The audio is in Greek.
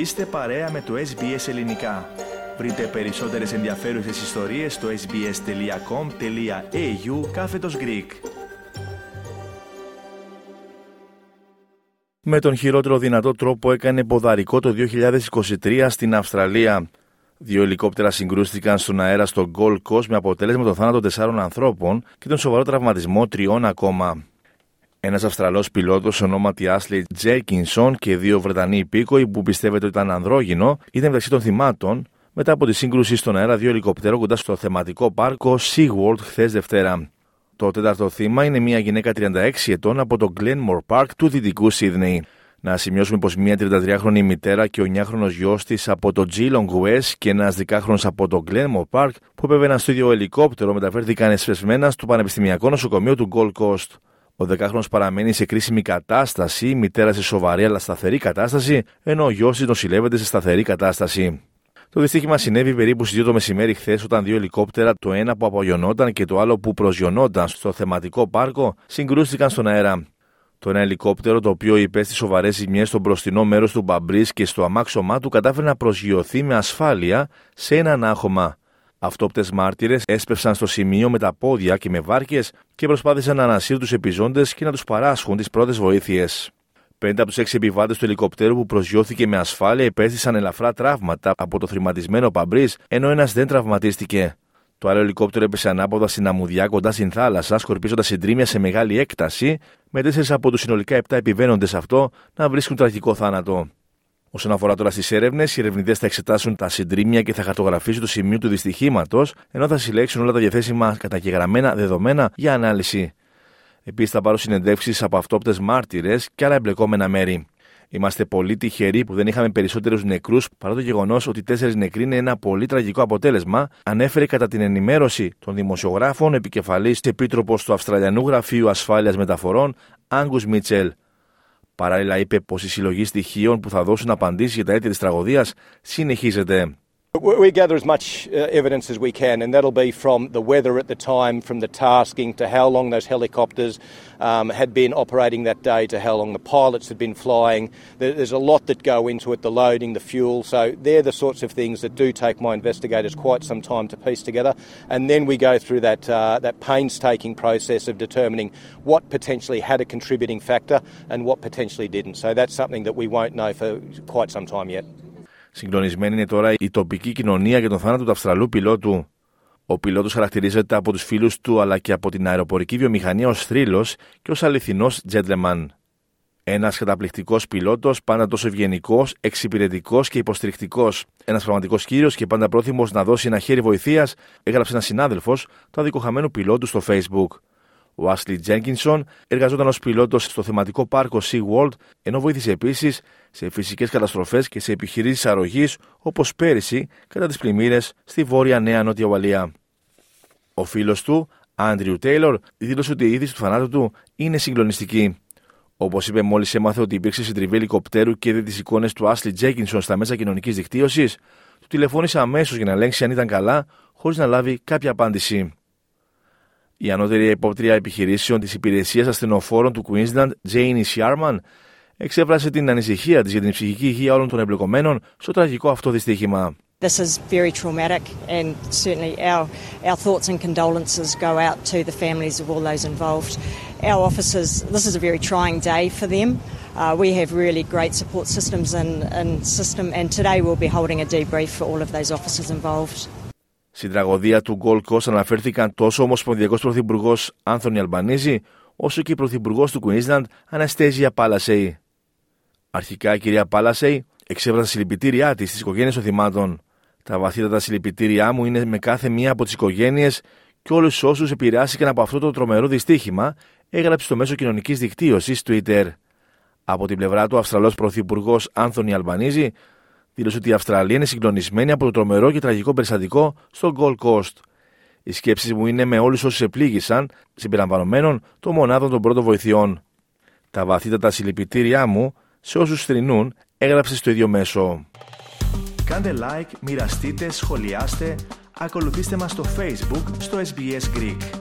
Είστε παρέα με το SBS Ελληνικά. Βρείτε περισσότερες ενδιαφέρουσες ιστορίες στο sbs.com.au κάθετος Greek. Με τον χειρότερο δυνατό τρόπο έκανε ποδαρικό το 2023 στην Αυστραλία. Δύο ελικόπτερα συγκρούστηκαν στον αέρα στο Gold Coast με αποτέλεσμα το θάνατο τεσσάρων ανθρώπων και τον σοβαρό τραυματισμό τριών ακόμα. Ένας Αυστραλός πιλότος ονόματι Άσλι Τζέρκινσον και δύο Βρετανοί υπήκοοι που πιστεύετε ότι ήταν ανδρόγυνο ήταν μεταξύ των θυμάτων μετά από τη σύγκρουση στον αέρα δύο ελικοπτέρων κοντά στο θεματικό πάρκο SeaWorld χθες Δευτέρα. Το τέταρτο θύμα είναι μια γυναίκα 36 ετών από το Glenmore Park του δυτικού Σίδνεϊ. Να σημειώσουμε πως μια 33χρονη μητέρα και ο 9χρονο γιος της από το Geelong West και ένας 10χρονο από το Glenmore Park που επέβαιναν στο ίδιο ελικόπτερο μεταφέρθηκαν εσπεσμένα στο Πανεπιστημιακό Νοσοκομείο του Gold Coast. Ο δεκάχρονος παραμένει σε κρίσιμη κατάσταση, η μητέρα σε σοβαρή αλλά σταθερή κατάσταση, ενώ ο γιος της νοσηλεύεται σε σταθερή κατάσταση. Το δυστύχημα συνέβη περίπου στις 2 το μεσημέρι χθες, όταν δύο ελικόπτερα, το ένα που απογειωνόταν και το άλλο που προσγειωνόταν στο θεματικό πάρκο, συγκρούστηκαν στον αέρα. Το ένα ελικόπτερο, το οποίο υπέστη σοβαρές ζημιές στο μπροστινό μέρος του μπαμπρίς και στο αμάξωμά του, κατάφερε να προσγειωθεί με ασφάλεια σε ένα ανάχωμα. Αυτόπτες μάρτυρες έσπευσαν στο σημείο με τα πόδια και με βάρκες και προσπάθησαν να ανασύρουν τους επιζώντες και να τους παράσχουν τις πρώτες βοήθειες. Πέντε από τους έξι επιβάτες του ελικοπτέρου που προσγειώθηκε με ασφάλεια υπέστησαν ελαφρά τραύματα από το θρηματισμένο παμπρίς, ενώ ένας δεν τραυματίστηκε. Το άλλο ελικόπτερο έπεσε ανάποδα στην αμμουδιά κοντά στην θάλασσα, σκορπίζοντας συντρίμια σε μεγάλη έκταση, με τέσσερις από τους συνολικά επτά επιβαίνοντες αυτό να βρίσκουν τραγικό θάνατο. Όσον αφορά τώρα στις έρευνες, οι ερευνητές θα εξετάσουν τα συντρίμια και θα χαρτογραφήσουν το σημείο του δυστυχήματος, ενώ θα συλλέξουν όλα τα διαθέσιμα καταγεγραμμένα δεδομένα για ανάλυση. Επίσης, θα πάρουν συνεντεύξεις από αυτόπτες μάρτυρες και άλλα εμπλεκόμενα μέρη. Είμαστε πολύ τυχεροί που δεν είχαμε περισσότερους νεκρούς, παρά το γεγονός ότι τέσσερις νεκροί είναι ένα πολύ τραγικό αποτέλεσμα, ανέφερε κατά την ενημέρωση των δημοσιογράφων επικεφαλής επίτροπος του Αυστραλιανού Γραφείου Ασφάλειας Μεταφορών, Άγκους Μίτσελ. Παράλληλα, είπε πως η συλλογή στοιχείων που θα δώσουν απαντήσεις για τα αίτια της τραγωδίας συνεχίζεται. We gather as much uh, evidence as we can, and that'll be from the weather at the time, from the tasking to how long those helicopters um, had been operating that day, to how long the pilots had been flying. There's a lot that go into it the loading, the fuel. So they're the sorts of things that do take my investigators quite some time to piece together. And then we go through that, uh, that painstaking process of determining what potentially had a contributing factor and what potentially didn't. So that's something that we won't know for quite some time yet. Συγκλονισμένη είναι τώρα η τοπική κοινωνία για τον θάνατο του Αυστραλού πιλότου. Ο πιλότος χαρακτηρίζεται από τους φίλους του αλλά και από την αεροπορική βιομηχανία ως θρύλος και ως αληθινός τζέντλεμαν. Ένας καταπληκτικός πιλότος, πάντα τόσο ευγενικός, εξυπηρετικός και υποστηρικτικός. Ένας πραγματικός κύριος και πάντα πρόθυμος να δώσει ένα χέρι βοηθείας, έγραψε ένας συνάδελφος του αδικοχαμένου πιλότου στο Facebook. Ο Άσλι Τζένκινσον εργαζόταν ως πιλότος στο θεματικό πάρκο SeaWorld, ενώ βοήθησε επίσης σε φυσικές καταστροφές και σε επιχειρήσεις αρρωγής, όπως πέρυσι κατά τις πλημμύρες στη βόρεια Νέα Νότια Ουαλία. Ο φίλος του, Άντριου Τέιλορ, δήλωσε ότι η είδηση του θανάτου του είναι συγκλονιστική. Όπως είπε μόλις έμαθε ότι υπήρξε συντριβή ελικοπτέρου και είδε τις εικόνες του Άσλι Τζέκινσον στα μέσα κοινωνικής δικτύωσης, του τηλεφώνησε αμέσως για να ελέγξει αν ήταν καλά, χωρίς να λάβει κάποια απάντηση. Η ανώτερη υπόπτρια επιχειρήσεων τη Υπηρεσία Ασθενοφόρων του Queensland, Janie Sharman, εξέφρασε την ανησυχία τη για την ψυχική υγεία όλων των εμπλεκομένων στο τραγικό αυτό δυστύχημα. This is very traumatic, and certainly our, our thoughts and condolences go out to the families of all those involved. Our officers, this is a very trying day for them. Uh, we have really great support systems and, and system, and today we'll be holding a debrief for all of those officers involved. Στην τραγωδία του Gold Coast αναφέρθηκαν τόσο ο Ομοσπονδιακός Πρωθυπουργός Άνθονι Αλμπανίζη, όσο και η Πρωθυπουργός του Queensland Αναστέζια Πάλασεϊ. Αρχικά η κυρία Πάλασεϊ εξέφρασε συλληπιτήριά της στις οικογένειες των θυμάτων. Τα βαθύτατα συλληπιτήριά μου είναι με κάθε μία από τις οικογένειες και όλους όσους επηρεάστηκαν από αυτό το τρομερό δυστύχημα, έγραψε στο μέσο κοινωνικής δικτύωσης Twitter. Από την πλευρά του, ο Αυστραλός Πρωθυπουργός Άνθονι Αλμπανίζη δήλωσε ότι η Αυστραλία είναι συγκλονισμένη από το τρομερό και τραγικό περιστατικό στο Gold Coast. Οι σκέψεις μου είναι με όλους όσους επλήγησαν, συμπεριλαμβανομένων των μονάδων των πρώτων βοηθειών. Τα βαθύτατα συλληπιτήριά μου σε όσους θρυνούν, έγραψε στο ίδιο μέσο. Κάντε like, μοιραστείτε, σχολιάστε, ακολουθήστε μας στο Facebook στο SBS Greek.